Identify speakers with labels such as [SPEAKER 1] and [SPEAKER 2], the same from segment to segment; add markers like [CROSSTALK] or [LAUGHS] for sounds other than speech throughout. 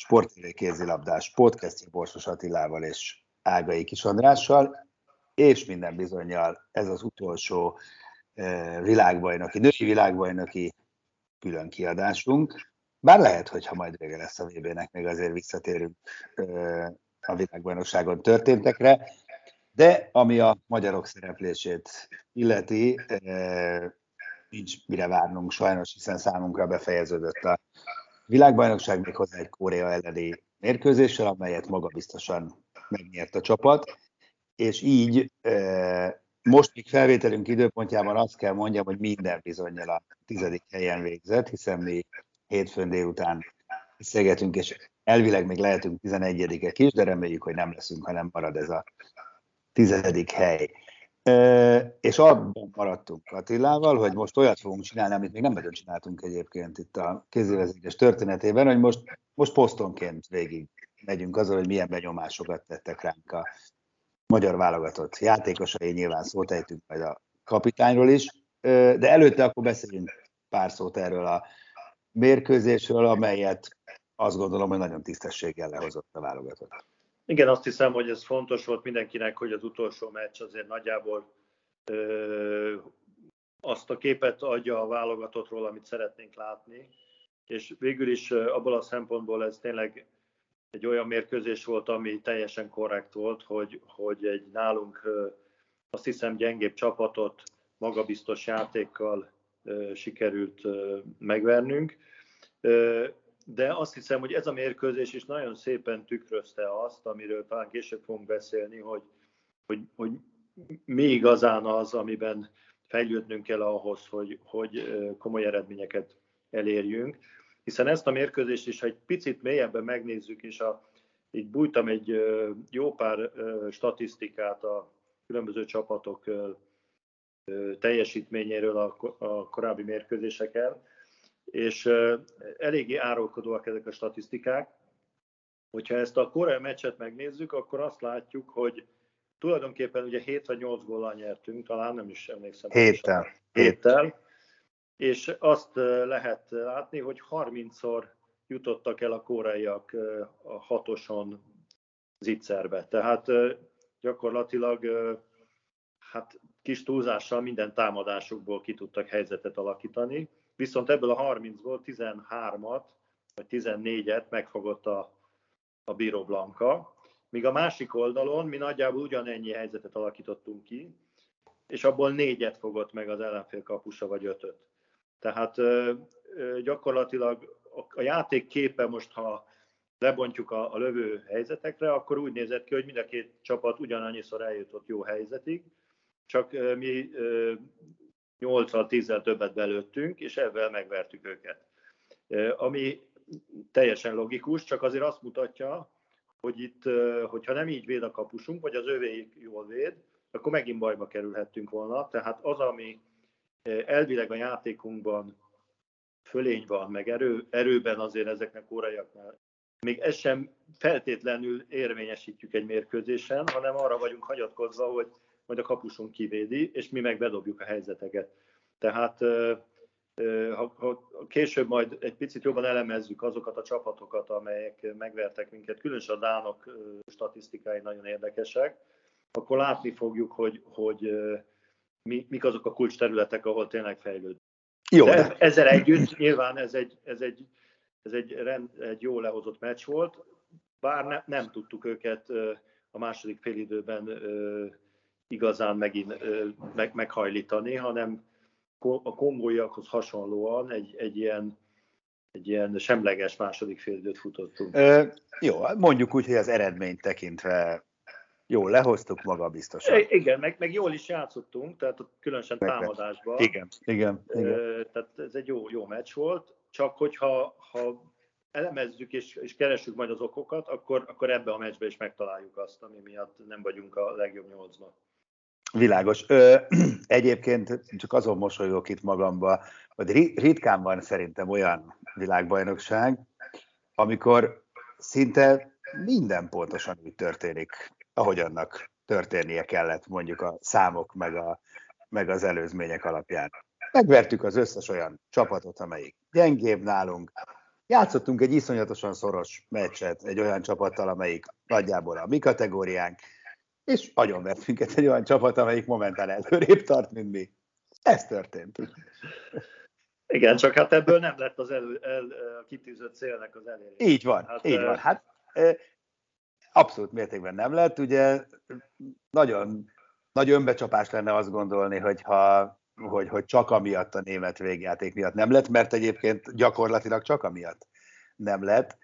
[SPEAKER 1] Sport kézilabdás podcastja Borsos Attilával és Ágai Kis Andrással és minden bizonyal ez az utolsó világbajnoki, női világbajnoki külön kiadásunk. Bár lehet, hogy ha majd vége lesz a VB-nek, még azért visszatérünk a világbajnokságon történtekre, de ami a magyarok szereplését illeti, nincs mire várnunk sajnos, hiszen számunkra befejeződött a világbajnokság még hozzá egy Korea elleni mérkőzéssel, amelyet magabiztosan megnyert a csapat és így most még felvételünk időpontjában azt kell mondjam, hogy minden bizonyal a tizedik helyen végzett, hiszen mi hétfőn délután beszélgetünk, és elvileg még lehetünk 11-ek is, de reméljük, hogy nem leszünk, hanem marad ez a tizedik hely. És abban maradtunk Attilával, hogy most olyat fogunk csinálni, amit még nem nagyon csináltunk egyébként itt a kézilvezérés történetében, hogy most, most posztonként végig megyünk azon, hogy milyen benyomásokat tettek ránk a magyar válogatott játékosai, nyilván szót ejtünk majd a kapitányról is, de előtte akkor beszéljünk pár szót erről a mérkőzésről, amelyet azt gondolom, hogy nagyon tisztességgel lehozott a válogatott.
[SPEAKER 2] Igen, azt hiszem, hogy ez fontos volt mindenkinek, hogy az utolsó meccs azért nagyjából ö, azt a képet adja a válogatottról, amit szeretnénk látni, és végül is abból a szempontból ez tényleg egy olyan mérkőzés volt, ami teljesen korrekt volt, hogy, hogy egy nálunk azt hiszem gyengébb csapatot magabiztos játékkal sikerült megvernünk. De azt hiszem, hogy ez a mérkőzés is nagyon szépen tükrözte azt, amiről talán később fogunk beszélni, hogy, hogy, hogy mi igazán az, amiben fejlődnünk kell ahhoz, hogy, hogy komoly eredményeket elérjünk. Hiszen ezt a mérkőzést is, ha egy picit mélyebben megnézzük, és a, így bújtam egy jó pár statisztikát a különböző csapatok teljesítményéről a, korábbi mérkőzéseken, és eléggé árulkodóak ezek a statisztikák. Hogyha ezt a korai meccset megnézzük, akkor azt látjuk, hogy tulajdonképpen ugye 7 vagy 8 góllal nyertünk, talán nem is emlékszem.
[SPEAKER 1] Héttel.
[SPEAKER 2] Héttel és azt lehet látni, hogy 30-szor jutottak el a koreaiak a hatoson zicserbe. Tehát gyakorlatilag hát kis túlzással minden támadásukból ki tudtak helyzetet alakítani, viszont ebből a 30-ból 13-at vagy 14-et megfogott a, a Bíró Blanka, míg a másik oldalon mi nagyjából ugyanennyi helyzetet alakítottunk ki, és abból négyet fogott meg az ellenfél kapusa, vagy ötöt. Tehát gyakorlatilag a játék képe most, ha lebontjuk a, a lövő helyzetekre, akkor úgy nézett ki, hogy mind a két csapat ugyanannyiszor eljutott jó helyzetig, csak mi 8 10 többet belőttünk, és ebben megvertük őket. Ami teljesen logikus, csak azért azt mutatja, hogy itt, hogyha nem így véd a kapusunk, vagy az övéik jól véd, akkor megint bajba kerülhettünk volna. Tehát az, ami elvileg a játékunkban fölény van, meg erő, erőben azért ezeknek órájaknál. Még ezt sem feltétlenül érvényesítjük egy mérkőzésen, hanem arra vagyunk hagyatkozva, hogy majd a kapusunk kivédi, és mi meg bedobjuk a helyzeteket. Tehát ha, ha később majd egy picit jobban elemezzük azokat a csapatokat, amelyek megvertek minket, különösen a Dánok statisztikái nagyon érdekesek, akkor látni fogjuk, hogy, hogy mi, mik azok a kulcs területek, ahol tényleg fejlőd. Jó, de, de ezzel együtt nyilván ez egy, ez egy, ez egy, rend, egy jó lehozott meccs volt. bár ne, nem tudtuk őket a második félidőben igazán megint meg, meghajlítani, hanem a kongóiakhoz hasonlóan egy, egy ilyen egy ilyen semleges második félidőt futottunk. Ö,
[SPEAKER 1] jó, mondjuk úgy, hogy az eredményt tekintve jól lehoztuk maga biztosan.
[SPEAKER 2] Igen, meg, meg jól is játszottunk, tehát különösen meg támadásban.
[SPEAKER 1] Igen, igen. igen.
[SPEAKER 2] Ö, tehát ez egy jó, jó meccs volt, csak hogyha ha elemezzük és, és keressük majd az okokat, akkor, akkor ebbe a meccsbe is megtaláljuk azt, ami miatt nem vagyunk a legjobb nyolcban.
[SPEAKER 1] Világos. Ö, [CLEARS THROAT] egyébként csak azon mosolyogok itt magamba, hogy ritkán van szerintem olyan világbajnokság, amikor szinte minden pontosan úgy történik, ahogy annak történnie kellett mondjuk a számok meg, a, meg az előzmények alapján. Megvertük az összes olyan csapatot, amelyik gyengébb nálunk. Játszottunk egy iszonyatosan szoros meccset egy olyan csapattal, amelyik nagyjából a mi kategóriánk, és vert minket egy olyan csapat, amelyik momentán előrébb tart, mint mi. Ez történt.
[SPEAKER 2] Igen, csak hát ebből nem lett az elő, el, a kitűzött célnek az elérés.
[SPEAKER 1] Így van, hát, így van. Hát abszolút mértékben nem lett. Ugye nagyon nagy önbecsapás lenne azt gondolni, hogy ha hogy, hogy csak amiatt a német végjáték miatt nem lett, mert egyébként gyakorlatilag csak amiatt nem lett.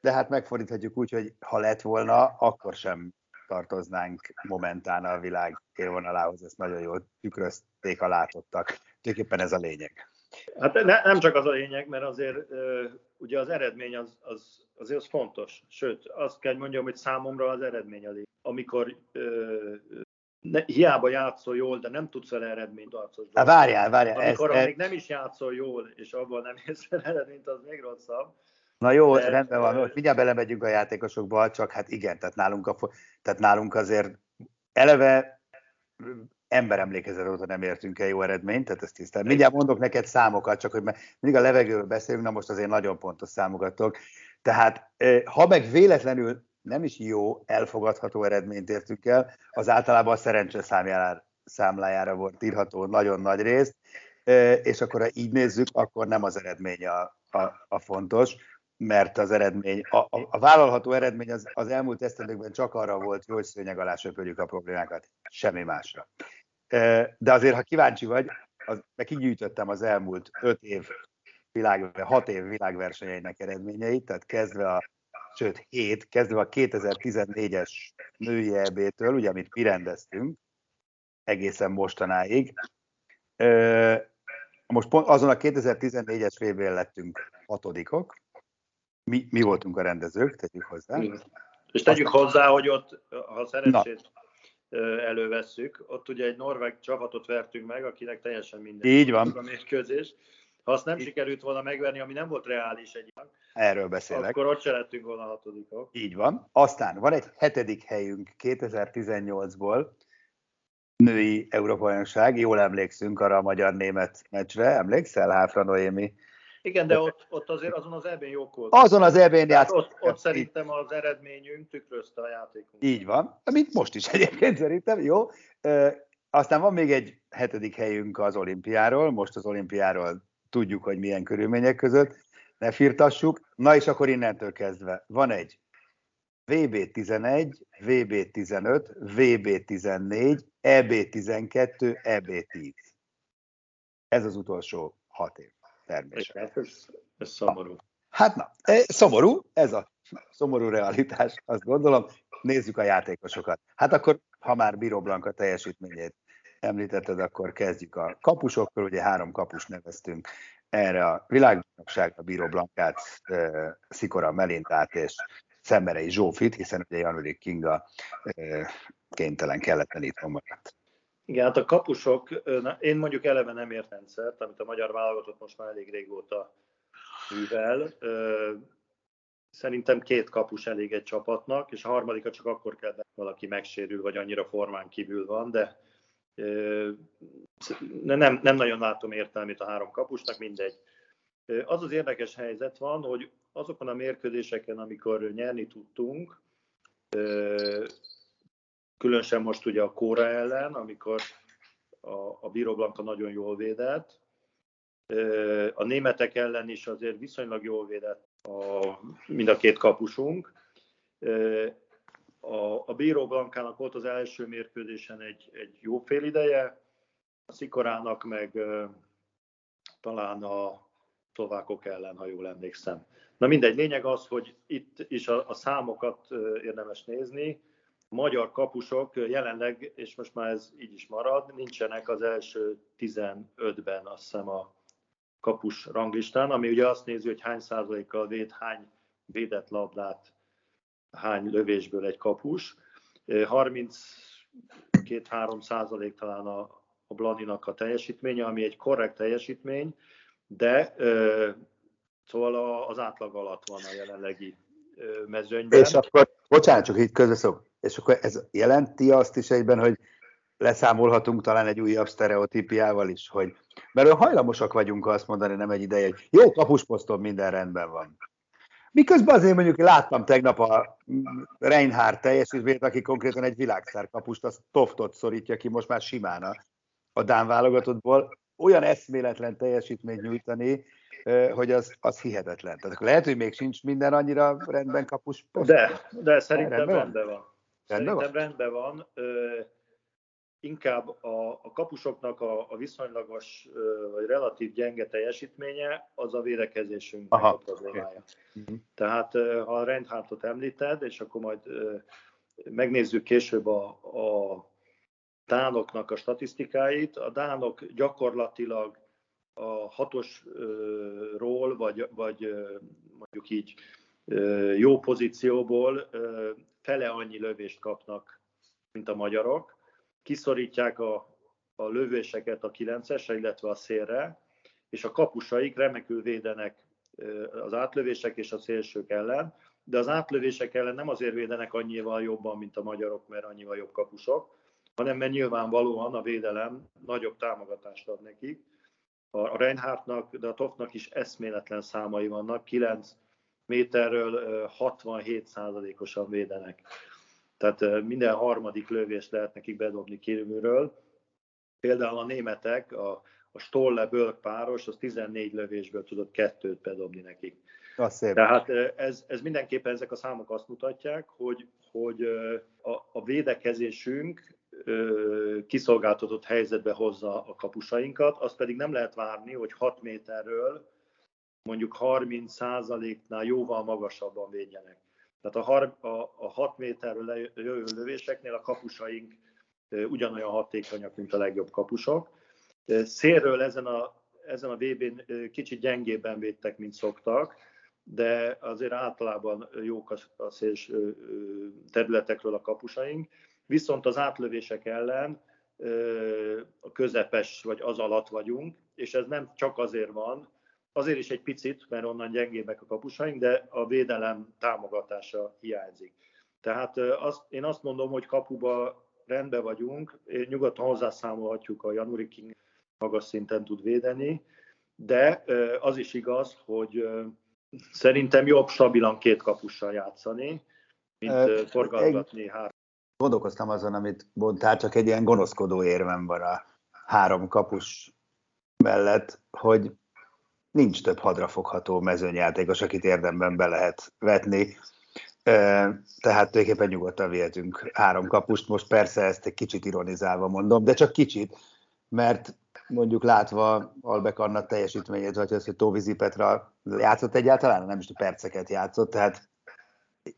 [SPEAKER 1] De hát megfordíthatjuk úgy, hogy ha lett volna, akkor sem tartoznánk momentán a világ élvonalához, ezt nagyon jól tükrözték a látottak. Tulajdonképpen ez a lényeg.
[SPEAKER 2] Hát ne, nem csak az a lényeg, mert azért ugye az eredmény az, az, azért az fontos. Sőt, azt kell mondjam, hogy számomra az eredmény a lényeg. Amikor ne, hiába játszol jól, de nem tudsz vele eredményt.
[SPEAKER 1] Hát várjál, várjál.
[SPEAKER 2] Amikor ez, még nem is játszol jól, és abban nem érsz eredményt, az még rosszabb.
[SPEAKER 1] Na jó, de, rendben van, hogy mindjárt belemegyünk a játékosokba, csak hát igen, tehát nálunk, a, tehát nálunk azért eleve emberemlékezet óta nem értünk el jó eredményt, tehát ezt tisztán. Mindjárt mondok neked számokat, csak hogy mindig a levegőről beszélünk, na most azért nagyon pontos számokat Tehát ha meg véletlenül nem is jó, elfogadható eredményt értünk el, az általában a szerencse számjára, számlájára volt írható nagyon nagy részt, és akkor ha így nézzük, akkor nem az eredmény a, a, a fontos, mert az eredmény, a, a, a vállalható eredmény az, az elmúlt esztendőkben csak arra volt, hogy szőnyeg alá söpörjük a problémákat, semmi másra. De azért, ha kíváncsi vagy, az, kigyűjtöttem az elmúlt öt év, világ, hat év világversenyeinek eredményeit, tehát kezdve a, sőt, hét, kezdve a 2014-es női EB-től, ugye, amit mi rendeztünk, egészen mostanáig. Most pont azon a 2014-es vb lettünk hatodikok, mi, mi voltunk a rendezők, tegyük hozzá.
[SPEAKER 2] És tegyük Aztán... hozzá, hogy ott, ha szerencsét elővesszük, ott ugye egy norvég csapatot vertünk meg, akinek teljesen minden.
[SPEAKER 1] Így van.
[SPEAKER 2] A mérkőzés. Ha azt nem Így. sikerült volna megverni, ami nem volt reális egy
[SPEAKER 1] Erről beszélek.
[SPEAKER 2] Akkor ott se lettünk volna a hatodikok.
[SPEAKER 1] Így van. Aztán van egy hetedik helyünk 2018-ból, női Európa Jól emlékszünk arra a magyar-német meccsre. Emlékszel, Háfra Noémi
[SPEAKER 2] igen, de ott, ott azért azon az ebén jók volt.
[SPEAKER 1] Azon az ebén játszott.
[SPEAKER 2] Ott, ott szerintem az eredményünk tükrözte a játékunk.
[SPEAKER 1] Így van, mint most is egyébként szerintem, jó. Aztán van még egy hetedik helyünk az olimpiáról, most az olimpiáról tudjuk, hogy milyen körülmények között, ne firtassuk. Na és akkor innentől kezdve van egy VB11, VB15, VB14, EB12, EB10. Ez az utolsó hat év természetesen.
[SPEAKER 2] Ez, ez szomorú.
[SPEAKER 1] Hát na, e, szomorú, ez a szomorú realitás, azt gondolom. Nézzük a játékosokat. Hát akkor, ha már Biro Blanka teljesítményét említetted, akkor kezdjük a kapusokkal. Ugye három kapus neveztünk erre a világbajnokságra, Biro Blankát, e, Szikora Melintát és Szemmerei Zsófit, hiszen ugye Janurik Kinga e, kénytelen kelletlen itt maradt.
[SPEAKER 2] Igen, hát a kapusok, én mondjuk eleve nem ért rendszert, amit a magyar válogatott most már elég régóta művel. Szerintem két kapus elég egy csapatnak, és a harmadikat csak akkor kell, valaki megsérül, vagy annyira formán kívül van, de nem, nem nagyon látom értelmét a három kapusnak, mindegy. Az az érdekes helyzet van, hogy azokon a mérkőzéseken, amikor nyerni tudtunk, Különösen most ugye a Kóra ellen, amikor a, a Bíró Blanka nagyon jól védett. A németek ellen is azért viszonylag jól védett a, mind a két kapusunk. A, a Bíró Blankának volt az első mérkőzésen egy, egy jó fél ideje, a Szikorának meg talán a szlovákok ellen, ha jól emlékszem. Na mindegy, lényeg az, hogy itt is a, a számokat érdemes nézni. A magyar kapusok jelenleg, és most már ez így is marad, nincsenek az első 15-ben, azt hiszem a kapus ranglistán, ami ugye azt nézi, hogy hány százalékkal véd, hány védett labdát, hány lövésből egy kapus. 32-3 százalék talán a, a Blaninak a teljesítménye, ami egy korrekt teljesítmény, de szóval az átlag alatt van a jelenlegi mezőnyben.
[SPEAKER 1] És akkor, bocsánat, csak itt közbeszok, és akkor ez jelenti azt is egyben, hogy leszámolhatunk talán egy újabb sztereotípiával is, hogy mert hajlamosak vagyunk azt mondani, nem egy ideje, hogy jó kapusposzton minden rendben van. Miközben azért mondjuk láttam tegnap a Reinhardt teljesítményt, aki konkrétan egy világszár kapust, az Toftot szorítja ki most már simán a, a Dán válogatottból. Olyan eszméletlen teljesítményt nyújtani, hogy az, az hihetetlen. Tehát lehet, hogy még sincs minden annyira rendben kapus.
[SPEAKER 2] De, de szerintem rendben, rendben van. Rendben szerintem van? rendben van. Ö, inkább a, a kapusoknak a, a viszonylagos vagy relatív gyenge teljesítménye az a védekezésünk a problémája. Okay. Tehát ha a Reinhardtot említed, és akkor majd megnézzük később a, a dánoknak a statisztikáit, a dánok gyakorlatilag a hatosról, vagy, vagy mondjuk így jó pozícióból fele annyi lövést kapnak, mint a magyarok. Kiszorítják a, a lövéseket a kilencesre, illetve a szélre, és a kapusaik remekül védenek az átlövések és a szélsők ellen, de az átlövések ellen nem azért védenek annyival jobban, mint a magyarok, mert annyival jobb kapusok, hanem mert nyilvánvalóan a védelem nagyobb támogatást ad nekik, a Reinhardtnak, de a Toffnak is eszméletlen számai vannak, 9 méterről 67 százalékosan védenek. Tehát minden harmadik lövést lehet nekik bedobni kívülről. Például a németek, a, a Stolle Bölk páros, az 14 lövésből tudott kettőt bedobni nekik. Tehát ez, ez mindenképpen ezek a számok azt mutatják, hogy, hogy a, a védekezésünk kiszolgáltatott helyzetbe hozza a kapusainkat, azt pedig nem lehet várni, hogy 6 méterről mondjuk 30 százaléknál jóval magasabban védjenek. Tehát a, har, a, a 6 méterről jövő lövéseknél a kapusaink ugyanolyan hatékonyak, mint a legjobb kapusok. Szélről ezen a, ezen a VB-n kicsit gyengébben védtek, mint szoktak, de azért általában jók a széls területekről a kapusaink viszont az átlövések ellen a közepes vagy az alatt vagyunk, és ez nem csak azért van, azért is egy picit, mert onnan gyengébbek a kapusaink, de a védelem támogatása hiányzik. Tehát azt, én azt mondom, hogy kapuba rendben vagyunk, nyugodtan hozzászámolhatjuk a Januri King magas szinten tud védeni, de az is igaz, hogy szerintem jobb stabilan két kapussal játszani, mint forgalgatni három
[SPEAKER 1] gondolkoztam azon, amit mondtál, csak egy ilyen gonoszkodó érvem van a három kapus mellett, hogy nincs több hadrafogható mezőnyjátékos, akit érdemben be lehet vetni. Tehát tulajdonképpen nyugodtan vihetünk három kapust. Most persze ezt egy kicsit ironizálva mondom, de csak kicsit, mert mondjuk látva Albek Anna teljesítményét, vagy az, hogy Tóvizi Petra játszott egyáltalán, nem is perceket játszott, tehát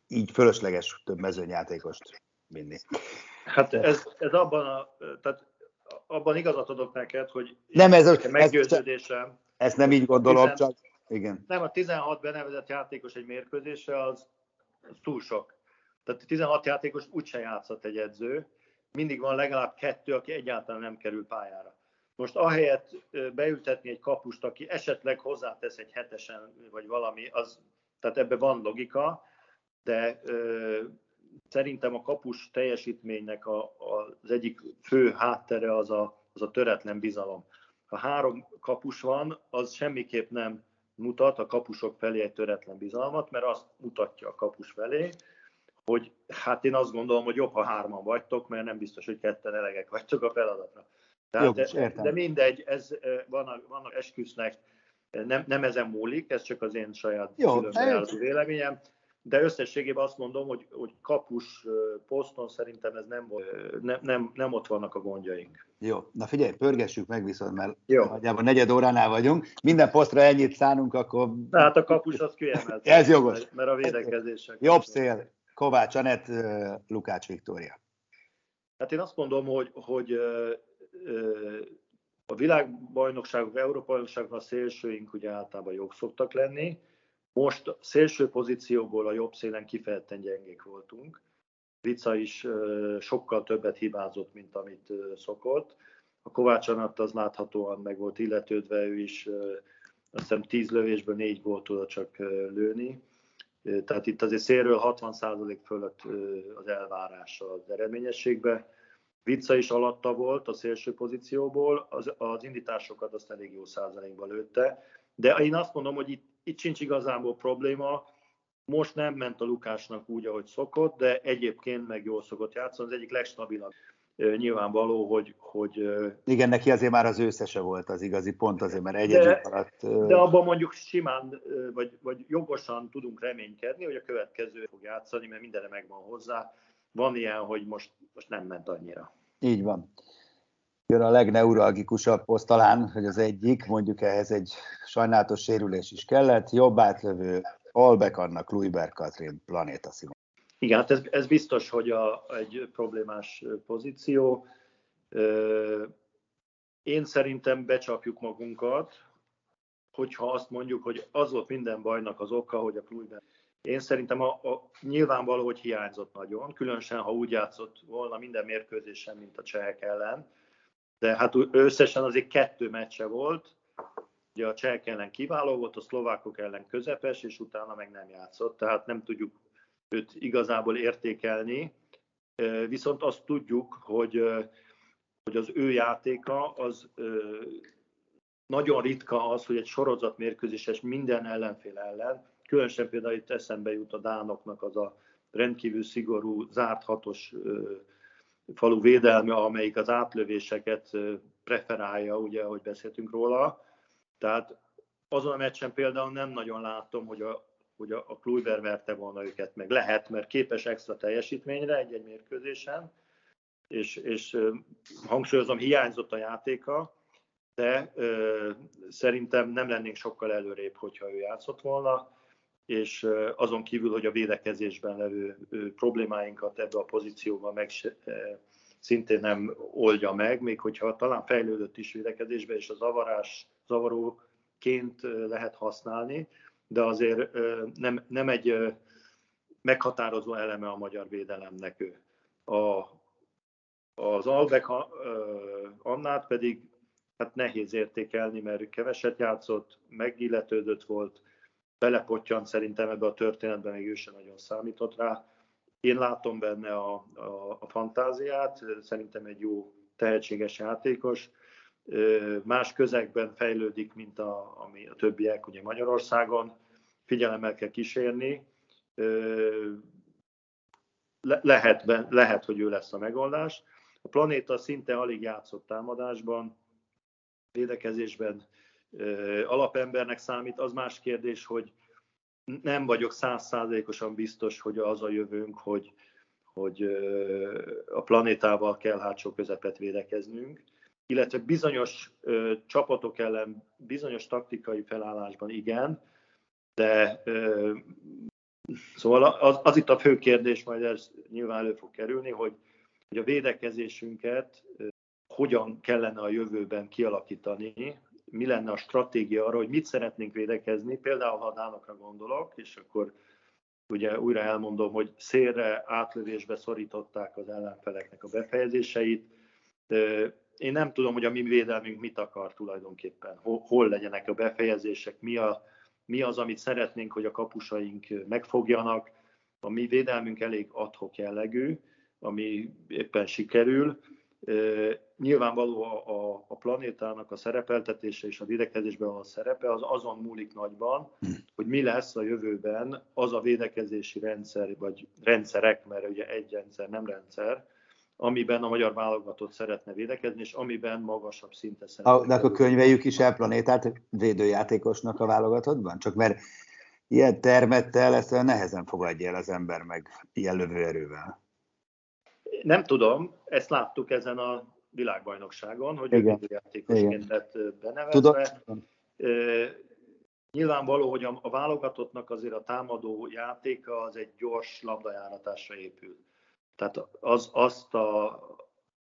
[SPEAKER 1] így fölösleges több mezőnyjátékost vinni.
[SPEAKER 2] Hát ez, ez abban, a, tehát abban igazat adok neked, hogy
[SPEAKER 1] nem ez a
[SPEAKER 2] meggyőződésem.
[SPEAKER 1] Ezt nem így gondolom, 10, csak igen.
[SPEAKER 2] Nem, a 16 benevezett játékos egy mérkőzésre az, az túl sok. Tehát 16 játékos úgyse játszott egy edző, mindig van legalább kettő, aki egyáltalán nem kerül pályára. Most ahelyett beültetni egy kapust, aki esetleg hozzátesz egy hetesen, vagy valami, az, tehát ebbe van logika, de szerintem a kapus teljesítménynek a, a, az egyik fő háttere az a, az a töretlen bizalom. Ha három kapus van, az semmiképp nem mutat a kapusok felé egy töretlen bizalmat, mert azt mutatja a kapus felé, hogy hát én azt gondolom, hogy jobb, ha hárman vagytok, mert nem biztos, hogy ketten elegek vagytok a feladatra. Tehát, Jogos, de, de mindegy, ez vannak, vannak esküsznek Nem, nem ezen múlik, ez csak az én saját különböző véleményem de összességében azt mondom, hogy, hogy kapus poszton szerintem ez nem, nem, nem, nem ott vannak a gondjaink.
[SPEAKER 1] Jó, na figyelj, pörgessük meg viszont, mert Jó. nagyjából negyed óránál vagyunk. Minden posztra ennyit szánunk, akkor...
[SPEAKER 2] Hát a kapus az kiemelt. [LAUGHS]
[SPEAKER 1] ez jogos.
[SPEAKER 2] Mert, mert a védekezések.
[SPEAKER 1] Jobb szél, Kovács Anett, Lukács Viktória.
[SPEAKER 2] Hát én azt mondom, hogy, hogy a világbajnokságok, Európa bajnokságok a szélsőink ugye általában jók szoktak lenni, most szélső pozícióból a jobb szélen kifejezetten gyengék voltunk. Vica is sokkal többet hibázott, mint amit szokott. A Kovács Anatt az láthatóan meg volt illetődve, ő is azt hiszem 10 lövésből 4 gólt tudott csak lőni. Tehát itt azért szélről 60% fölött az elvárása az eredményességbe. Vica is alatta volt a szélső pozícióból, az, az indításokat azt elég jó százalékban lőtte, de én azt mondom, hogy itt itt sincs igazából probléma. Most nem ment a Lukásnak úgy, ahogy szokott, de egyébként meg jól szokott játszani. Az egyik legstabilabb nyilvánvaló, hogy, hogy...
[SPEAKER 1] Igen, neki azért már az összese volt az igazi pont, azért, mert egy de,
[SPEAKER 2] alatt... De abban mondjuk simán, vagy, vagy jogosan tudunk reménykedni, hogy a következő fog játszani, mert mindenre megvan hozzá. Van ilyen, hogy most, most nem ment annyira.
[SPEAKER 1] Így van jön a legneuralgikusabb poszt talán, hogy az egyik, mondjuk ehhez egy sajnálatos sérülés is kellett, jobb átlövő Albek annak Luiber Katrin Planéta Simon.
[SPEAKER 2] Igen, hát ez, ez biztos, hogy a, egy problémás pozíció. Én szerintem becsapjuk magunkat, hogyha azt mondjuk, hogy az volt minden bajnak az oka, hogy a Kluiber én szerintem a, a, nyilvánvaló, hogy hiányzott nagyon, különösen ha úgy játszott volna minden mérkőzésen, mint a csehek ellen, de hát összesen azért kettő meccse volt, ugye a csehek ellen kiváló volt, a szlovákok ellen közepes, és utána meg nem játszott, tehát nem tudjuk őt igazából értékelni, viszont azt tudjuk, hogy, hogy az ő játéka az nagyon ritka az, hogy egy sorozatmérkőzéses minden ellenfél ellen, különösen például itt eszembe jut a Dánoknak az a rendkívül szigorú, zárt hatos falu védelme, amelyik az átlövéseket preferálja, ugye, ahogy beszéltünk róla. Tehát azon a meccsen például nem nagyon látom, hogy a, hogy a, a Kluiber verte volna őket meg. Lehet, mert képes extra teljesítményre egy-egy mérkőzésen, és, és hangsúlyozom, hiányzott a játéka, de ö, szerintem nem lennénk sokkal előrébb, hogyha ő játszott volna és azon kívül, hogy a védekezésben levő problémáinkat ebbe a pozícióban meg szintén nem oldja meg, még hogyha talán fejlődött is védekezésbe, és a zavarás, zavaróként lehet használni, de azért nem, nem egy meghatározó eleme a magyar védelemnek ő. A, az Albek Annát pedig hát nehéz értékelni, mert keveset játszott, megilletődött volt, belepottyant szerintem ebbe a történetbe, még ő sem nagyon számított rá. Én látom benne a, a, a fantáziát, szerintem egy jó, tehetséges játékos. Más közegben fejlődik, mint a, ami a többiek, ugye Magyarországon. Figyelemmel kell kísérni. Le, lehet, lehet, hogy ő lesz a megoldás. A planéta szinte alig játszott támadásban, védekezésben alapembernek számít. Az más kérdés, hogy nem vagyok százszázalékosan biztos, hogy az a jövőnk, hogy, hogy a planétával kell hátsó közepet védekeznünk, illetve bizonyos csapatok ellen, bizonyos taktikai felállásban igen, de szóval az, az itt a fő kérdés, majd ez nyilván elő fog kerülni, hogy, hogy a védekezésünket hogyan kellene a jövőben kialakítani, mi lenne a stratégia arra, hogy mit szeretnénk védekezni, például ha a dánokra gondolok, és akkor ugye újra elmondom, hogy szélre, átlövésbe szorították az ellenfeleknek a befejezéseit. Én nem tudom, hogy a mi védelmünk mit akar tulajdonképpen, hol legyenek a befejezések, mi, a, mi az, amit szeretnénk, hogy a kapusaink megfogjanak. A mi védelmünk elég adhok jellegű, ami éppen sikerül, Nyilvánvaló a, a, a planétának a szerepeltetése és a védekezésben a szerepe az azon múlik nagyban, hm. hogy mi lesz a jövőben az a védekezési rendszer, vagy rendszerek, mert ugye egy rendszer nem rendszer, amiben a magyar válogatott szeretne védekezni, és amiben magasabb szinten szeretne.
[SPEAKER 1] De akkor könyveljük is el Planétát védőjátékosnak a válogatottban? Csak mert ilyen termettel ezt nehezen fogadja el az ember meg ilyen lövőerővel.
[SPEAKER 2] Nem tudom, ezt láttuk ezen a világbajnokságon, hogy Igen. játékosként lett benevezve. Tudom. Nyilvánvaló, hogy a, a válogatottnak azért a támadó játéka az egy gyors labdajáratásra épül. Tehát az, azt, a,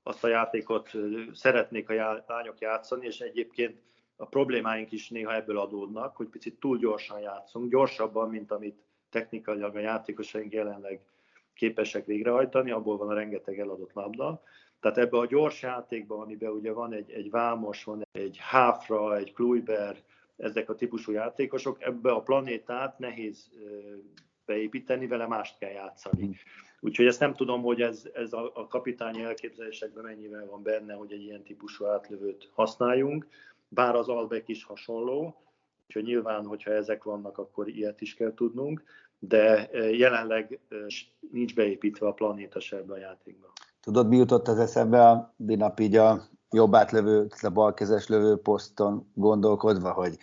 [SPEAKER 2] azt a játékot szeretnék a lányok játszani, és egyébként a problémáink is néha ebből adódnak, hogy picit túl gyorsan játszunk, gyorsabban, mint amit technikailag a játékosaink jelenleg képesek végrehajtani, abból van a rengeteg eladott labda. Tehát ebbe a gyors játékban, amiben ugye van egy, egy Vámos, van egy Háfra, egy Kluiber, ezek a típusú játékosok, ebbe a planétát nehéz beépíteni, vele mást kell játszani. Hmm. Úgyhogy ezt nem tudom, hogy ez, ez a, a kapitányi elképzelésekben mennyivel van benne, hogy egy ilyen típusú átlövőt használjunk, bár az Albek is hasonló, úgyhogy nyilván, hogyha ezek vannak, akkor ilyet is kell tudnunk, de jelenleg nincs beépítve a planéta se ebbe a játékba.
[SPEAKER 1] Tudod, mi jutott az eszembe a binap így a jobb átlövő, a balkezes lövő poszton gondolkodva, hogy,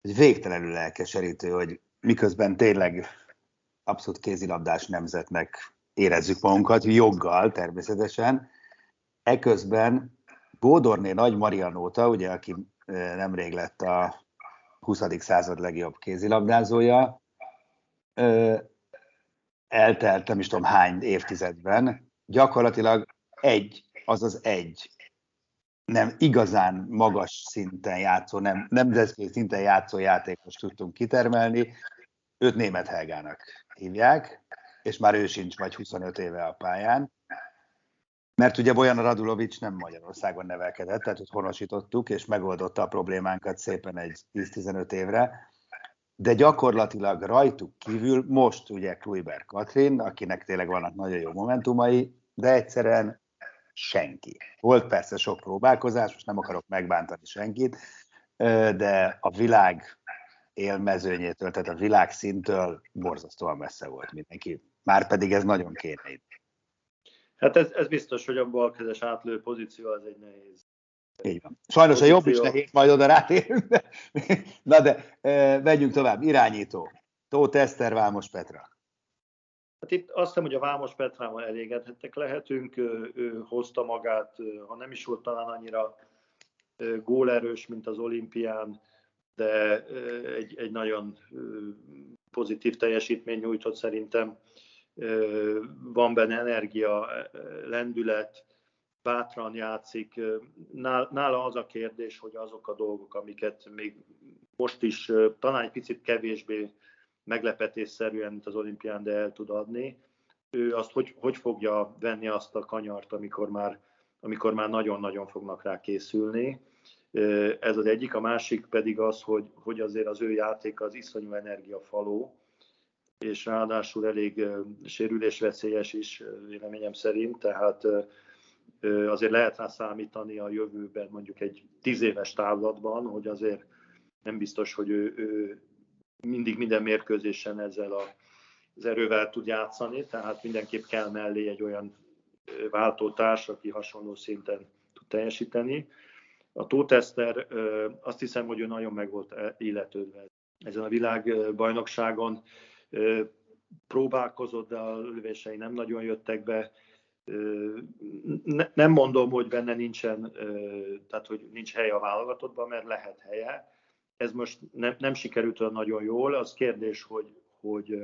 [SPEAKER 1] hogy végtelenül elkeserítő, hogy miközben tényleg abszolút kézilabdás nemzetnek érezzük magunkat, joggal természetesen. Eközben Gódorné Nagy Marianóta, ugye, aki nemrég lett a 20. század legjobb kézilabdázója, eltelt nem is tudom hány évtizedben, gyakorlatilag egy, azaz egy nem igazán magas szinten játszó, nem nemzetközi szinten játszó játékos tudtunk kitermelni. Őt német Helgának hívják, és már ő sincs vagy 25 éve a pályán. Mert ugye Bojan Radulovics nem Magyarországon nevelkedett, tehát ott honosítottuk, és megoldotta a problémánkat szépen egy 10-15 évre. De gyakorlatilag rajtuk kívül most ugye Kluiber Katrin, akinek tényleg vannak nagyon jó momentumai, de egyszerűen senki. Volt persze sok próbálkozás, most nem akarok megbántani senkit, de a világ élmezőnyétől, tehát a világ szintől borzasztóan messze volt mindenki. Márpedig ez nagyon kéne.
[SPEAKER 2] Hát ez, ez biztos, hogy a balkezes átlő pozíció az egy nehéz.
[SPEAKER 1] Így van. Sajnos a jobb is nehéz, majd oda rátérünk. Na de e, megyünk tovább. Irányító. Tóth Eszter, Vámos Petra.
[SPEAKER 2] Hát itt azt hiszem, hogy a Vámos Petrával elégedhettek lehetünk. Ő, ő hozta magát, ha nem is volt talán annyira gólerős, mint az olimpián, de egy, egy nagyon pozitív teljesítmény nyújtott szerintem. Van benne energia, lendület, bátran játszik. Nála az a kérdés, hogy azok a dolgok, amiket még most is talán egy picit kevésbé meglepetésszerűen, mint az olimpián, de el tud adni. Ő azt hogy, hogy fogja venni azt a kanyart, amikor már, amikor már nagyon-nagyon fognak rá készülni. Ez az egyik, a másik pedig az, hogy, hogy azért az ő játék az iszonyú energiafaló, és ráadásul elég sérülésveszélyes is, véleményem szerint, tehát azért lehet rá számítani a jövőben, mondjuk egy tíz éves távlatban, hogy azért nem biztos, hogy ő, ő mindig minden mérkőzésen ezzel a, az erővel tud játszani, tehát mindenképp kell mellé egy olyan váltótárs, aki hasonló szinten tud teljesíteni. A Tóteszter azt hiszem, hogy ő nagyon meg volt illetődve ezen a világbajnokságon. Próbálkozott, de a lövései nem nagyon jöttek be. Nem mondom, hogy benne nincsen, tehát hogy nincs helye a válogatottban, mert lehet helye, ez most nem, nem sikerült olyan nagyon jól, az kérdés, hogy, hogy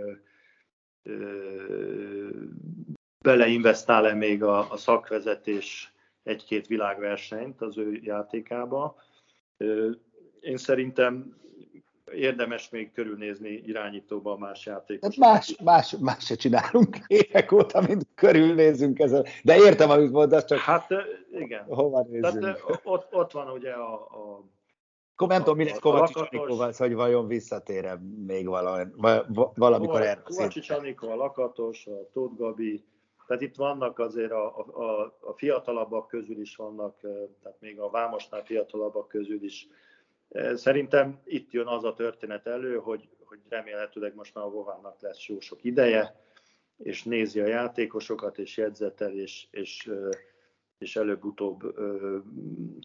[SPEAKER 2] beleinvestál-e még a, a szakvezetés egy-két világversenyt az ő játékába. Én szerintem érdemes még körülnézni irányítóba más játékosokat.
[SPEAKER 1] Más, más, más se csinálunk [LAUGHS] évek óta, mint körülnézünk ezzel. De értem, amit mondasz, csak
[SPEAKER 2] hát, igen.
[SPEAKER 1] hova nézzünk?
[SPEAKER 2] Tehát, ott, ott van ugye a, a
[SPEAKER 1] akkor nem tudom, mi lesz Kovácsics Anikóval, hogy vajon visszatér még valami, valamikor erre.
[SPEAKER 2] Kovácsics Anikó, a Lakatos, a Tóth Gabi, tehát itt vannak azért a, a, a fiatalabbak közül is vannak, tehát még a Vámosnál fiatalabbak közül is. Szerintem itt jön az a történet elő, hogy, hogy remélhetőleg most már a Vovának lesz jó sok ideje, és nézi a játékosokat, és jegyzetel, és, és, és előbb-utóbb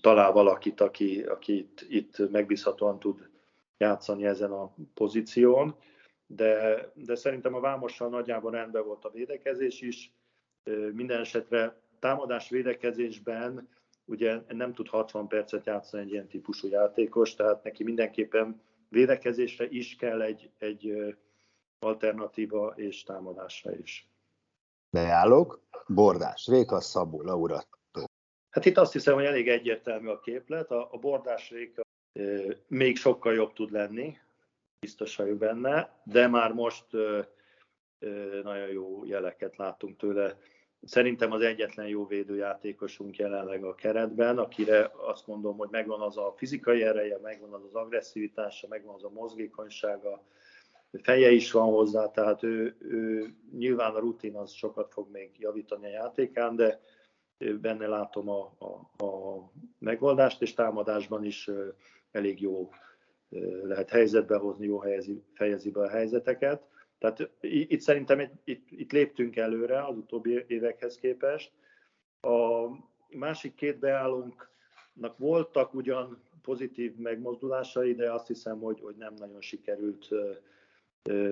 [SPEAKER 2] talál valakit, aki, aki itt, itt megbízhatóan tud játszani ezen a pozíción. De, de szerintem a Vámossal nagyjából rendben volt a védekezés is. Minden esetre támadás védekezésben ugye nem tud 60 percet játszani egy ilyen típusú játékos, tehát neki mindenképpen védekezésre is kell egy, egy alternatíva és támadásra is.
[SPEAKER 1] Beállok, Bordás, Réka, Szabó, Laura.
[SPEAKER 2] Hát itt azt hiszem, hogy elég egyértelmű a képlet. A, a Bordás Réka e, még sokkal jobb tud lenni, biztos vagyok benne, de már most e, e, nagyon jó jeleket látunk tőle. Szerintem az egyetlen jó védőjátékosunk jelenleg a keretben, akire azt mondom, hogy megvan az a fizikai ereje, megvan az az agresszivitása, megvan az a mozgékonysága, feje is van hozzá, tehát ő, ő nyilván a rutin az sokat fog még javítani a játékán, de benne látom a, a, a megoldást, és támadásban is elég jó lehet helyzetbe hozni, jó helyezi, fejezi be a helyzeteket. Tehát itt szerintem itt, itt, itt léptünk előre az utóbbi évekhez képest. A másik két beállónknak voltak ugyan pozitív megmozdulásai, de azt hiszem, hogy, hogy nem nagyon sikerült.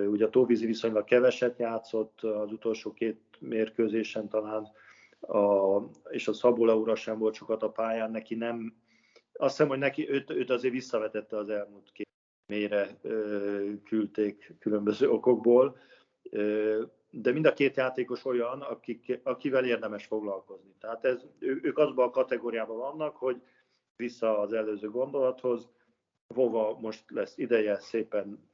[SPEAKER 2] Ugye a Tóvízi viszonylag keveset játszott az utolsó két mérkőzésen talán, a, és a Szabó Laura sem volt sokat a pályán, neki nem, azt hiszem, hogy neki őt, őt azért visszavetette az elmúlt két mélyre küldték különböző okokból, de mind a két játékos olyan, akik, akivel érdemes foglalkozni. Tehát ez, ők azban a kategóriában vannak, hogy vissza az előző gondolathoz, hova most lesz ideje szépen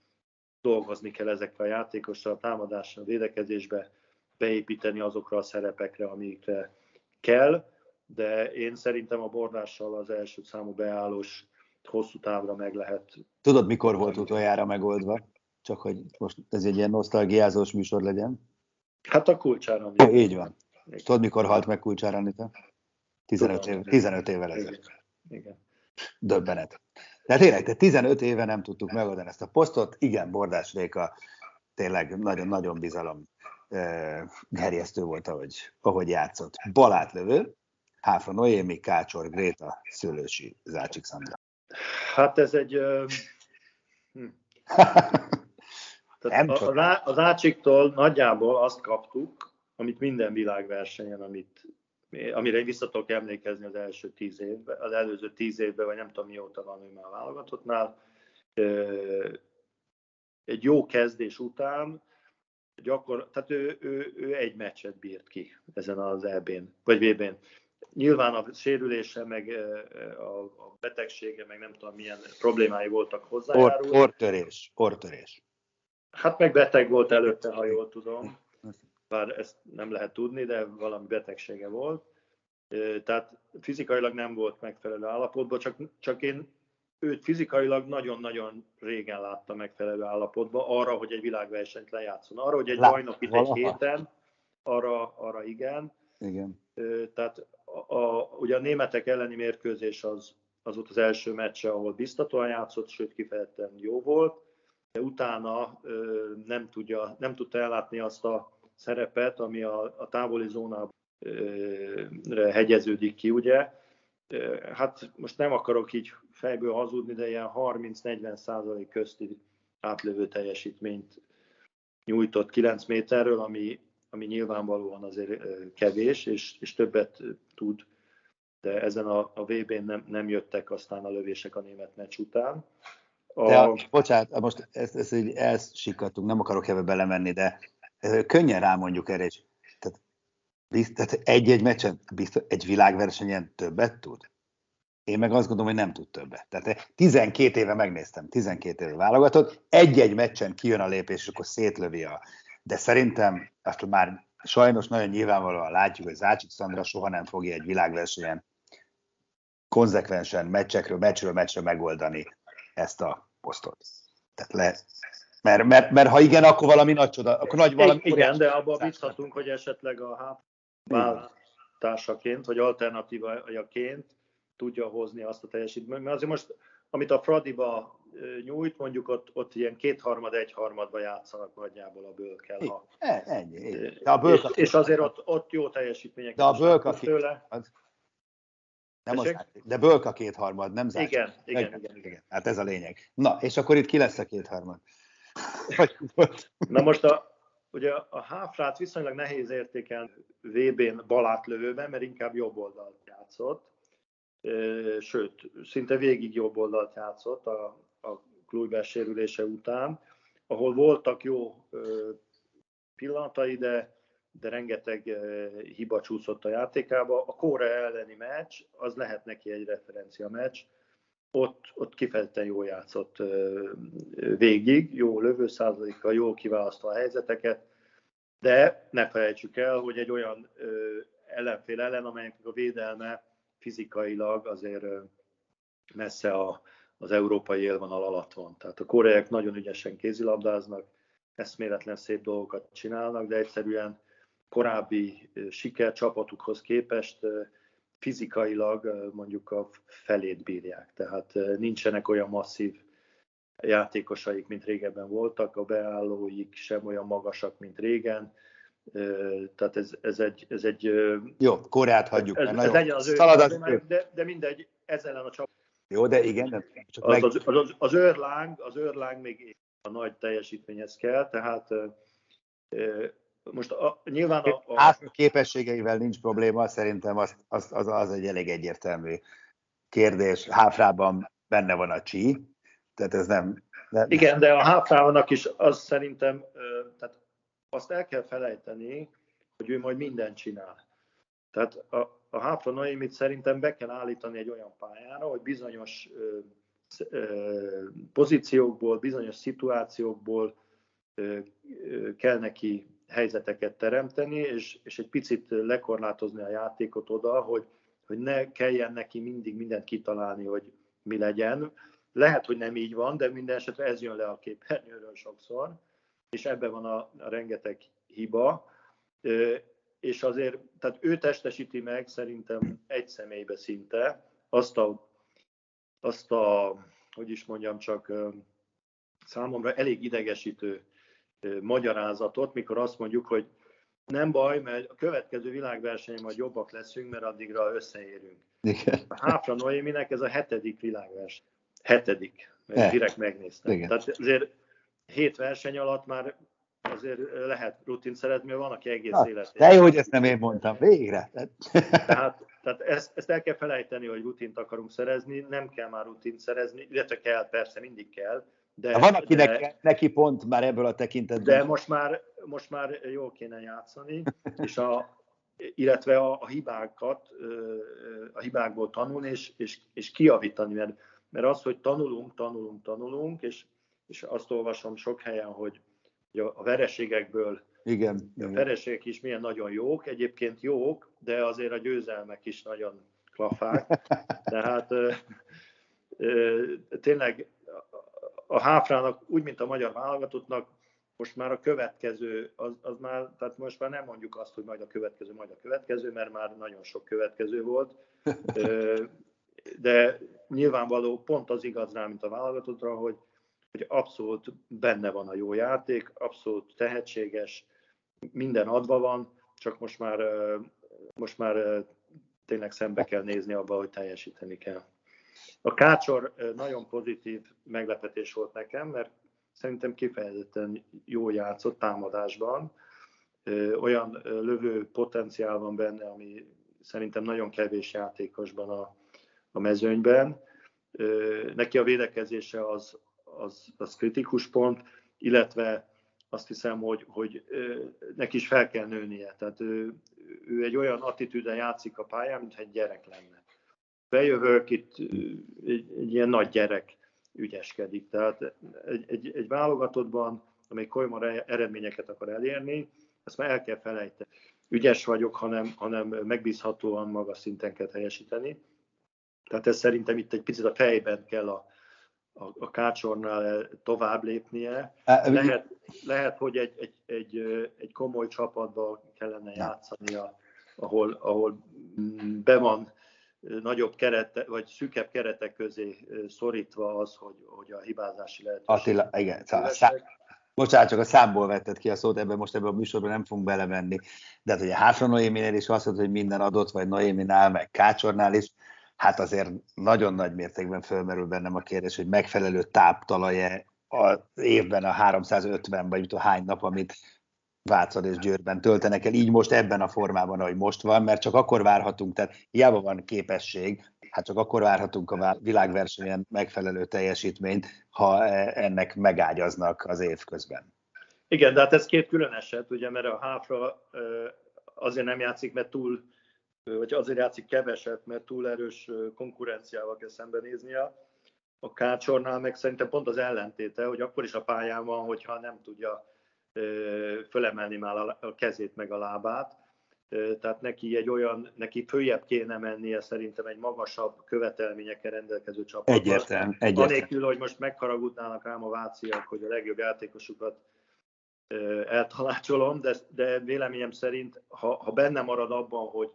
[SPEAKER 2] dolgozni kell ezekkel a játékossal, a támadásra, a védekezésbe, beépíteni azokra a szerepekre, amikre kell, de én szerintem a bordással az első számú beállós hosszú távra meg lehet.
[SPEAKER 1] Tudod, mikor volt utoljára megoldva? Csak hogy most ez egy ilyen nosztalgiázós műsor legyen.
[SPEAKER 2] Hát a kulcsára.
[SPEAKER 1] Jó, így van. Igen. Tudod, mikor halt meg kulcsára, Anita? 15, év, 15 évvel ezelőtt. Igen. Igen. Döbbenet. Tehát tényleg, te 15 éve nem tudtuk megoldani ezt a posztot. Igen, Bordás Réka tényleg nagyon-nagyon bizalom gerjesztő volt, ahogy, ahogy játszott. Balátlövő, Háfra Noémi, Kácsor, Gréta, Szőlősi, Zácsik Szandra.
[SPEAKER 2] Hát ez egy... hm. Tehát a, az Ácsiktól nagyjából azt kaptuk, amit minden világversenyen, amit, amire vissza tudok emlékezni az első tíz évben, az előző tíz évben, vagy nem tudom mióta van ő már válogatottnál, egy jó kezdés után gyakor, tehát ő, ő, ő egy meccset bírt ki ezen az EB-n, vagy VB-n. Nyilván a sérülése, meg a betegsége, meg nem tudom milyen problémái voltak hozzá. Or,
[SPEAKER 1] ortörés, ortörés.
[SPEAKER 2] Hát meg beteg volt előtte, ha jól tudom. Bár ezt nem lehet tudni, de valami betegsége volt. Tehát fizikailag nem volt megfelelő állapotban, csak, csak én őt fizikailag nagyon-nagyon régen látta megfelelő állapotban, arra, hogy egy világversenyt lejátszon. Arra, hogy egy bajnokit egy héten, arra, arra igen.
[SPEAKER 1] igen.
[SPEAKER 2] Tehát a, a, ugye a németek elleni mérkőzés az, az volt az első meccse, ahol biztatóan játszott, sőt kifejezetten jó volt, de utána ö, nem, tudja, nem tudta ellátni azt a szerepet, ami a, a távoli zónában hegyeződik ki, ugye. Hát most nem akarok így fejből hazudni, de ilyen 30-40 százalék közti átlövő teljesítményt nyújtott 9 méterről, ami, ami nyilvánvalóan azért kevés, és, és többet tud, de ezen a, a VB-n nem, nem jöttek aztán a lövések a német meccs után.
[SPEAKER 1] A... De, a, bocsánat, most ezt, ezt így elsikadtunk, nem akarok ebbe belemenni, de könnyen rámondjuk erre, és tehát, tehát egy-egy meccsen, biztos, egy világversenyen többet tud? Én meg azt gondolom, hogy nem tud többet. Tehát 12 éve megnéztem, 12 éve válogatott, egy-egy meccsen kijön a lépés, és akkor szétlövi a... De szerintem azt már sajnos nagyon nyilvánvalóan látjuk, hogy Zácsik Szandra soha nem fogja egy világversenyen konzekvensen meccsekről, meccsről meccsre megoldani ezt a posztot. Tehát le, mert, mert, mert, ha igen, akkor valami nagy csoda, akkor nagy valami...
[SPEAKER 2] Igen, de abban bízhatunk, hogy esetleg a váltársaként, vagy alternatívajaként tudja hozni azt a teljesítményt. Mert azért most, amit a Fradiba nyújt, mondjuk ott, ott ilyen kétharmad, egyharmadba játszanak nagyjából a bölkel. Ha...
[SPEAKER 1] E, ennyi.
[SPEAKER 2] De a bölka... és, és azért ott, ott jó teljesítmények.
[SPEAKER 1] De a bölka tőle. Nem az, de bölka kétharmad, nem
[SPEAKER 2] zárt. Igen, igen, igen, igen,
[SPEAKER 1] igen. Hát ez a lényeg. Na, és akkor itt ki lesz a kétharmad? [LAUGHS]
[SPEAKER 2] Na most a, ugye a háfrát viszonylag nehéz értékelni VB-n balátlövőben, mert inkább jobb oldalt játszott sőt, szinte végig jobb oldalt játszott a, a Kluivert sérülése után, ahol voltak jó pillanatai, de, de rengeteg hiba csúszott a játékába. A Kóra elleni meccs, az lehet neki egy referencia meccs, ott, ott kifejezetten jól játszott végig, jó lövőszázalékkal, jól kiválasztva a helyzeteket, de ne felejtsük el, hogy egy olyan ellenfél ellen, amelynek a védelme fizikailag azért messze a, az európai élvonal alatt van. Tehát a koreaiak nagyon ügyesen kézilabdáznak, eszméletlen szép dolgokat csinálnak, de egyszerűen korábbi sikercsapatukhoz képest fizikailag mondjuk a felét bírják. Tehát nincsenek olyan masszív játékosaik, mint régebben voltak, a beállóik sem olyan magasak, mint régen, tehát ez, ez, egy, ez egy...
[SPEAKER 1] Jó, Koreát hagyjuk.
[SPEAKER 2] Ez, ez legyen az ő, de, de mindegy, ez ellen a csapat.
[SPEAKER 1] Jó, de igen. De
[SPEAKER 2] csak az, meg... az, az, az, őrláng, az őrláng még a nagy teljesítményhez kell, tehát most a, nyilván a... a...
[SPEAKER 1] Átlag képességeivel nincs probléma, szerintem az, az, az, az egy elég egyértelmű kérdés. Háfrában benne van a csí, tehát ez nem... nem...
[SPEAKER 2] Igen, de a háfrának is az szerintem, tehát azt el kell felejteni, hogy ő majd mindent csinál. Tehát a, a Háfra Noémit szerintem be kell állítani egy olyan pályára, hogy bizonyos ö, ö, pozíciókból, bizonyos szituációkból ö, kell neki helyzeteket teremteni, és, és egy picit lekorlátozni a játékot oda, hogy, hogy ne kelljen neki mindig mindent kitalálni, hogy mi legyen. Lehet, hogy nem így van, de minden esetre ez jön le a képernyőről sokszor és ebben van a, a rengeteg hiba, és azért, tehát ő testesíti meg szerintem egy személybe szinte azt a, azt a hogy is mondjam, csak számomra elég idegesítő magyarázatot, mikor azt mondjuk, hogy nem baj, mert a következő világverseny majd jobbak leszünk, mert addigra összeérünk. Igen. A Háfra Noéminek ez a hetedik világverseny. Hetedik, mert direkt megnéztem. Igen. Tehát azért hét verseny alatt már azért lehet rutin szeretni, mert van, aki egész Na, életében.
[SPEAKER 1] De jó, hogy ezt nem én mondtam, végre.
[SPEAKER 2] Tehát, tehát ezt, ezt el kell felejteni, hogy rutint akarunk szerezni, nem kell már rutint szerezni, illetve kell, persze, mindig kell.
[SPEAKER 1] De, van, akinek de, neki pont már ebből a tekintetben.
[SPEAKER 2] De most már, most már jól kéne játszani, és a, illetve a, a hibákat, a hibákból tanulni, és, és, és kiavítani, mert, mert az, hogy tanulunk, tanulunk, tanulunk, és és azt olvasom sok helyen, hogy a vereségekből
[SPEAKER 1] igen,
[SPEAKER 2] a vereségek is milyen nagyon jók, egyébként jók, de azért a győzelmek is nagyon klafák. [LAUGHS] Tehát tényleg a háfrának, úgy, mint a magyar válogatottnak, most már a következő, az, az már, tehát most már nem mondjuk azt, hogy majd a következő, majd a következő, mert már nagyon sok következő volt. [LAUGHS] De nyilvánvaló pont az igaz rá, mint a válogatottra, hogy hogy abszolút benne van a jó játék, abszolút tehetséges, minden adva van, csak most már, most már tényleg szembe kell nézni abba, hogy teljesíteni kell. A Kácsor nagyon pozitív meglepetés volt nekem, mert szerintem kifejezetten jó játszott támadásban. Olyan lövő potenciál van benne, ami szerintem nagyon kevés játékosban a, a mezőnyben. Neki a védekezése az, az, az kritikus pont, illetve azt hiszem, hogy, hogy neki is fel kell nőnie. Tehát ő, ő egy olyan attitűden játszik a pályán, mintha egy gyerek lenne. Bejövök, itt egy, egy ilyen nagy gyerek ügyeskedik. Tehát egy, egy, egy válogatottban, amely komoly eredményeket akar elérni, ezt már el kell felejteni. Ügyes vagyok, hanem, hanem megbízhatóan magas szinten kell teljesíteni. Tehát ez szerintem itt egy picit a fejben kell a, a, a kácsornál tovább lépnie. Lehet, lehet hogy egy, egy, egy, egy komoly csapatba kellene játszania, ahol, ahol be van nagyobb kerete, vagy szűkebb keretek közé szorítva az, hogy, hogy a hibázási lehetőség.
[SPEAKER 1] Attila, igen, szá- Bocsánat, csak a számból vetted ki a szót, ebben most ebben a műsorban nem fogunk belemenni. De hát ugye Háfra Noéminél is azt mondta, hogy minden adott, vagy Noéminál, meg Kácsornál is, hát azért nagyon nagy mértékben fölmerül bennem a kérdés, hogy megfelelő táptalaje az évben a 350 vagy a hány nap, amit Vácad és Győrben töltenek el, így most ebben a formában, ahogy most van, mert csak akkor várhatunk, tehát hiába van képesség, hát csak akkor várhatunk a világversenyen megfelelő teljesítményt, ha e, ennek megágyaznak az év közben.
[SPEAKER 2] Igen, de hát ez két külön eset, ugye, mert a háfra azért nem játszik, mert túl, vagy azért játszik keveset, mert túl erős konkurenciával kell szembenéznie. A kácsornál meg szerintem pont az ellentéte, hogy akkor is a pályán van, hogyha nem tudja fölemelni már a kezét meg a lábát. Tehát neki egy olyan, neki följebb kéne mennie szerintem egy magasabb követelményekkel rendelkező csapatba.
[SPEAKER 1] Egyértelmű. egyértelmű.
[SPEAKER 2] Anélkül, hogy most megkaragudnának rám a váciak, hogy a legjobb játékosukat eltalácsolom, de, de véleményem szerint, ha, ha benne marad abban, hogy,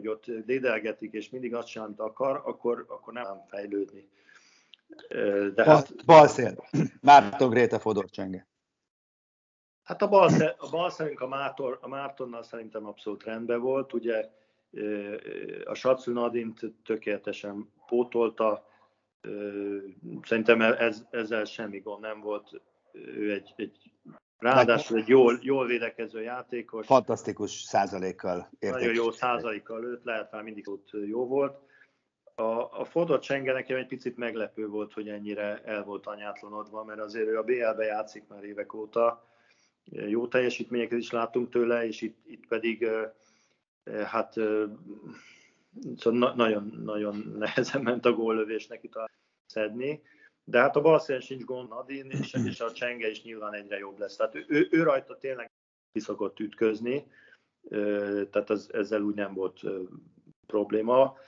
[SPEAKER 2] hogy ott dédelgetik, és mindig azt sem akar, akkor, akkor nem fejlődni.
[SPEAKER 1] De hát... Balszél. [CLEARS THROAT] Márton Gréta Fodor Csenge.
[SPEAKER 2] Hát a bal, a bal szerint a, Mátor, a Mártonnal szerintem abszolút rendben volt. Ugye a Satsu Nadint tökéletesen pótolta. Szerintem ez, ezzel semmi gond nem volt. Ő egy, egy ráadásul egy jól, jól védekező játékos.
[SPEAKER 1] Fantasztikus százalékkal
[SPEAKER 2] érték. Nagyon jó százalékkal lőtt, lehet már mindig ott jó volt. A, a Fodor Csenge nekem egy picit meglepő volt, hogy ennyire el volt anyátlanodva, mert azért ő a BL-be játszik már évek óta, jó teljesítményeket is látunk tőle, és itt, itt pedig hát szóval nagyon, nagyon nehezen ment a góllövés neki szedni. De hát a balszélen sincs gond Nadin, és, és a csenge is nyilván egyre jobb lesz. Tehát ő, ő, ő rajta tényleg kiszokott ütközni, tehát az, ezzel úgy nem volt probléma.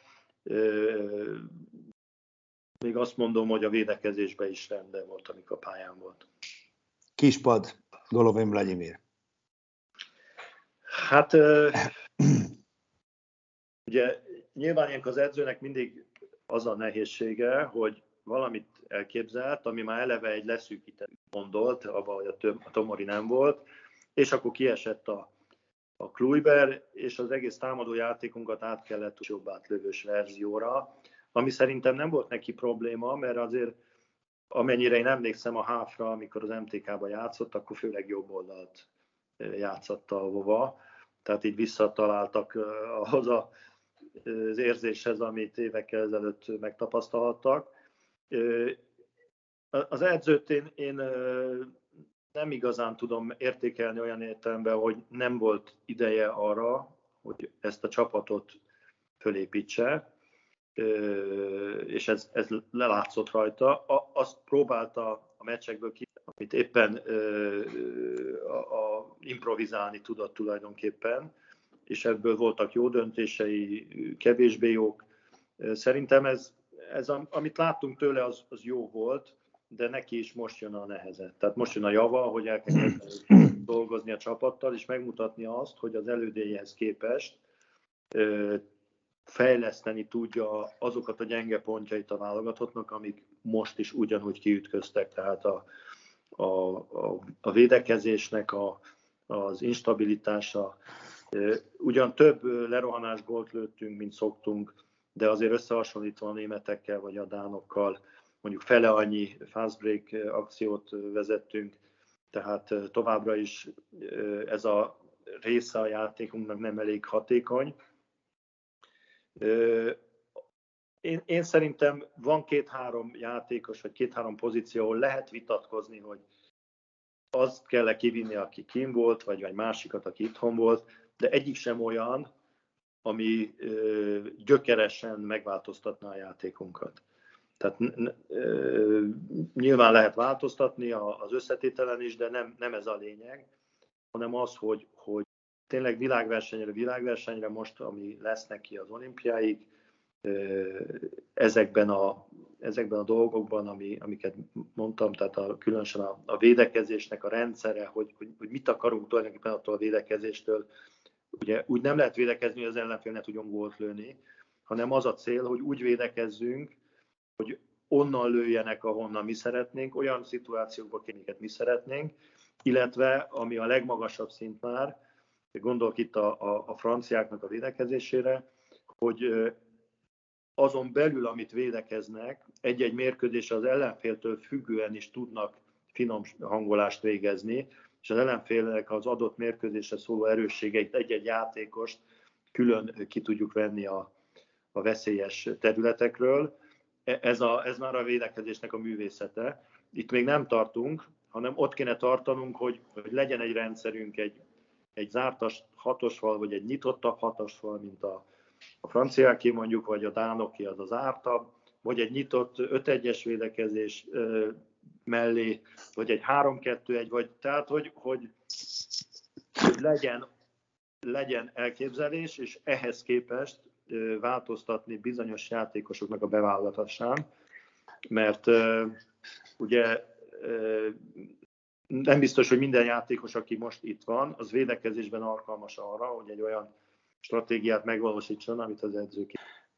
[SPEAKER 2] Még azt mondom, hogy a védekezésben is rendben volt, amikor a pályán volt.
[SPEAKER 1] Kispad, Golovin Vladimir?
[SPEAKER 2] Hát ugye nyilván ilyenkor az edzőnek mindig az a nehézsége, hogy valamit elképzelt, ami már eleve egy leszűkített gondolt, hogy a, több, a Tomori nem volt, és akkor kiesett a, a Kluiber, és az egész támadó játékunkat át kellett jobb átlövős verzióra, ami szerintem nem volt neki probléma, mert azért amennyire én emlékszem a háfra, amikor az MTK-ba játszott, akkor főleg jobb oldalt játszotta a Vova, tehát így visszataláltak ahhoz az érzéshez, amit évekkel ezelőtt megtapasztalhattak. Az edzőt én, én nem igazán tudom értékelni olyan értelemben, hogy nem volt ideje arra, hogy ezt a csapatot fölépítse és ez, ez lelátszott rajta. Azt próbálta a meccsekből ki, amit éppen a, a improvizálni tudott tulajdonképpen, és ebből voltak jó döntései, kevésbé jók. Szerintem ez, ez amit láttunk tőle, az, az jó volt, de neki is most jön a neheze. Tehát most jön a java, hogy el kell dolgozni a csapattal, és megmutatni azt, hogy az elődéhez képest fejleszteni tudja azokat a gyenge pontjait a válogatottnak, amik most is ugyanúgy kiütköztek, tehát a, a, a, a védekezésnek a, az instabilitása. Ugyan több lerohanás gólt lőttünk, mint szoktunk, de azért összehasonlítva a németekkel vagy a dánokkal, mondjuk fele annyi fast break akciót vezettünk, tehát továbbra is ez a része a játékunknak nem elég hatékony, én, én szerintem van két-három játékos, vagy két-három pozíció, ahol lehet vitatkozni, hogy azt kell -e kivinni, aki kim volt, vagy, vagy másikat, aki itthon volt, de egyik sem olyan, ami gyökeresen megváltoztatná a játékunkat. Tehát nyilván lehet változtatni az összetételen is, de nem, nem ez a lényeg, hanem az, hogy, hogy tényleg világversenyre, világversenyre most, ami lesz neki az olimpiáig, ezekben a, ezekben a dolgokban, ami, amiket mondtam, tehát a, különösen a, a védekezésnek a rendszere, hogy, hogy, hogy mit akarunk tulajdonképpen attól a védekezéstől. Ugye úgy nem lehet védekezni, hogy az ellenfél ne tudjon gólt lőni, hanem az a cél, hogy úgy védekezzünk, hogy onnan lőjenek, ahonnan mi szeretnénk, olyan szituációkba, amiket mi szeretnénk, illetve, ami a legmagasabb szint már, gondolok itt a, a, a franciáknak a védekezésére, hogy azon belül, amit védekeznek, egy-egy mérkőzés az ellenféltől függően is tudnak finom hangolást végezni, és az ellenfélnek az adott mérkőzésre szóló erősségeit egy-egy játékost külön ki tudjuk venni a, a veszélyes területekről. E, ez, a, ez már a védekezésnek a művészete. Itt még nem tartunk, hanem ott kéne tartanunk, hogy, hogy legyen egy rendszerünk, egy, egy zártas hatosval, vagy egy nyitottabb hatosval, mint a, a franciáké mondjuk, vagy a dánoké az az ártabb, vagy egy nyitott 5-1-es védekezés mellé, vagy egy 3-2-1, vagy tehát, hogy, hogy, hogy legyen, legyen elképzelés, és ehhez képest változtatni bizonyos játékosoknak a bevállatatásán, mert ugye nem biztos, hogy minden játékos, aki most itt van, az védekezésben alkalmas arra, hogy egy olyan stratégiát megvalósítson, amit az edzők.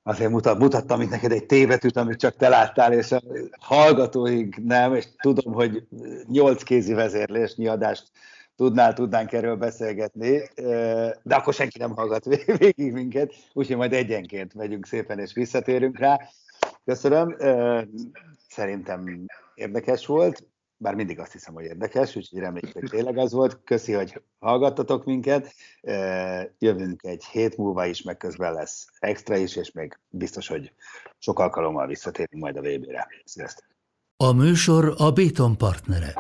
[SPEAKER 1] Azért mutat, mutattam itt neked egy tévetűt, amit csak te láttál, és a hallgatóink nem, és tudom, hogy nyolc kézi vezérlés, adást tudnál, tudnánk erről beszélgetni, de akkor senki nem hallgat [LAUGHS] végig minket, úgyhogy majd egyenként megyünk szépen és visszatérünk rá. Köszönöm, szerintem érdekes volt bár mindig azt hiszem, hogy érdekes, úgyhogy reméljük, hogy tényleg az volt. Köszi, hogy hallgattatok minket. Jövünk egy hét múlva is, meg közben lesz extra is, és még biztos, hogy sok alkalommal visszatérünk majd a VB-re. Sziasztok!
[SPEAKER 3] A műsor a Béton partnere.